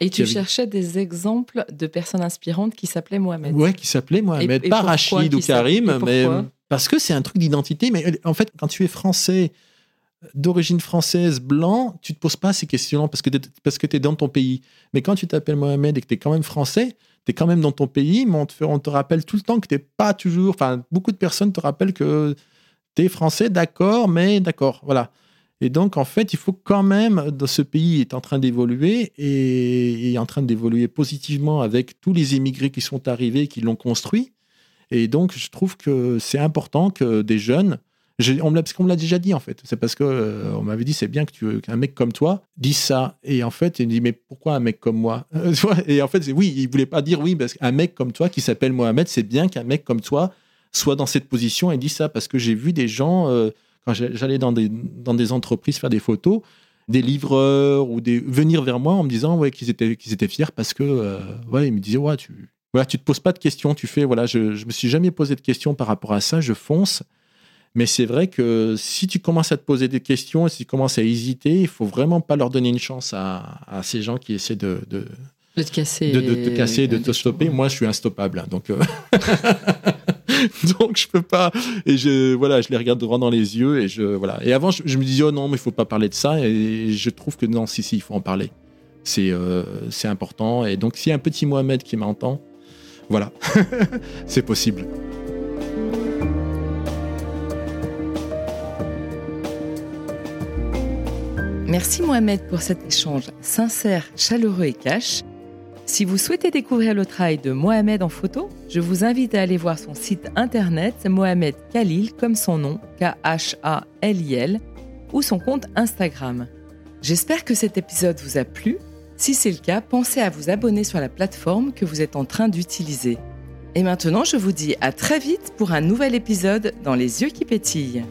Et tu cherchais des exemples de personnes inspirantes qui s'appelaient Mohamed. Ouais, qui s'appelaient Mohamed. pas Rachid ou Karim, mais. Parce que c'est un truc d'identité. Mais en fait, quand tu es français, d'origine française, blanc, tu te poses pas ces questions parce que parce que tu es dans ton pays. Mais quand tu t'appelles Mohamed et que tu es quand même français, tu es quand même dans ton pays, mais on te, on te rappelle tout le temps que tu pas toujours. Enfin, beaucoup de personnes te rappellent que tu es français, d'accord, mais d'accord. Voilà. Et donc, en fait, il faut quand même, dans ce pays est en train d'évoluer et est en train d'évoluer positivement avec tous les immigrés qui sont arrivés, qui l'ont construit. Et donc, je trouve que c'est important que des jeunes on me parce qu'on me l'a déjà dit en fait. C'est parce que euh, on m'avait dit c'est bien que tu qu'un mec comme toi dise ça. Et en fait, il me dit mais pourquoi un mec comme moi? Et en fait, oui, il voulait pas dire oui parce qu'un mec comme toi qui s'appelle Mohamed, c'est bien qu'un mec comme toi soit dans cette position et dise ça parce que j'ai vu des gens euh, quand j'allais dans des dans des entreprises faire des photos des livreurs ou des venir vers moi en me disant ouais qu'ils étaient qu'ils étaient fiers parce que euh, ils me disaient ouais tu voilà, tu te poses pas de questions. Tu fais, voilà, je, je me suis jamais posé de questions par rapport à ça. Je fonce. Mais c'est vrai que si tu commences à te poser des questions et si tu commences à hésiter, il faut vraiment pas leur donner une chance à, à ces gens qui essaient de, de, de te casser, de, de te casser, de, te stopper. Moi, je suis instoppable, hein, donc euh, donc je peux pas. Et je voilà, je les regarde droit dans les yeux et je voilà. Et avant, je, me disais oh non, mais il faut pas parler de ça. Et je trouve que non, si si, il faut en parler. C'est euh, c'est important. Et donc, s'il y a un petit Mohamed qui m'entend, voilà, c'est possible. Merci Mohamed pour cet échange sincère, chaleureux et cash. Si vous souhaitez découvrir le travail de Mohamed en photo, je vous invite à aller voir son site internet Mohamed Khalil comme son nom, K-H-A-L-I-L, ou son compte Instagram. J'espère que cet épisode vous a plu. Si c'est le cas, pensez à vous abonner sur la plateforme que vous êtes en train d'utiliser. Et maintenant, je vous dis à très vite pour un nouvel épisode dans Les yeux qui pétillent.